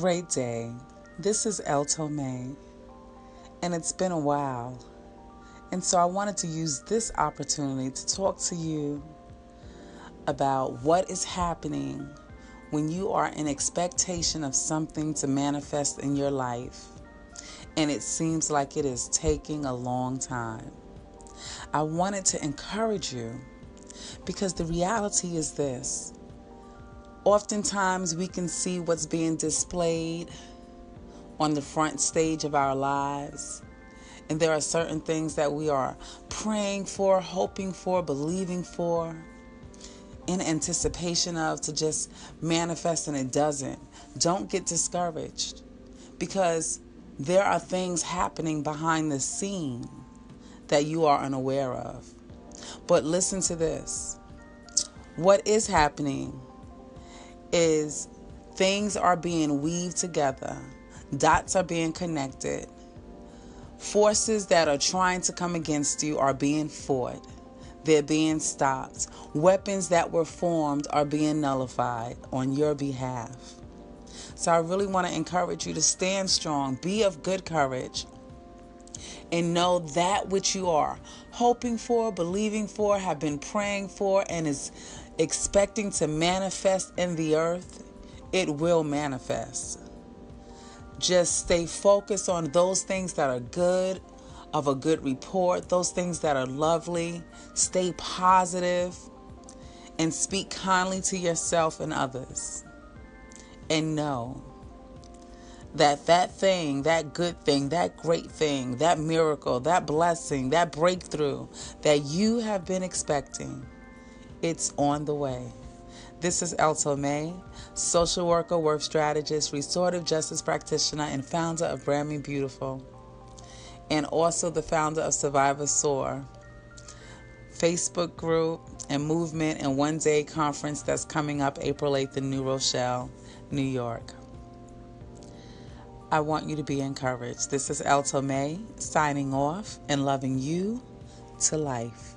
Great day. This is El Tomei, and it's been a while. And so I wanted to use this opportunity to talk to you about what is happening when you are in expectation of something to manifest in your life and it seems like it is taking a long time. I wanted to encourage you because the reality is this. Oftentimes, we can see what's being displayed on the front stage of our lives. And there are certain things that we are praying for, hoping for, believing for, in anticipation of to just manifest, and it doesn't. Don't get discouraged because there are things happening behind the scene that you are unaware of. But listen to this what is happening is things are being weaved together, dots are being connected, forces that are trying to come against you are being fought. They're being stopped. Weapons that were formed are being nullified on your behalf. So I really want to encourage you to stand strong, be of good courage, and know that which you are hoping for, believing for, have been praying for, and is expecting to manifest in the earth, it will manifest. Just stay focused on those things that are good, of a good report, those things that are lovely. Stay positive and speak kindly to yourself and others and know that that thing, that good thing, that great thing, that miracle, that blessing, that breakthrough that you have been expecting, it's on the way. This is El Tomei, social worker, work strategist, restorative justice practitioner, and founder of Brand Me Beautiful, and also the founder of Survivor Soar, Facebook group and movement and one day conference that's coming up April 8th in New Rochelle. New York. I want you to be encouraged. This is El Tomei signing off and loving you to life.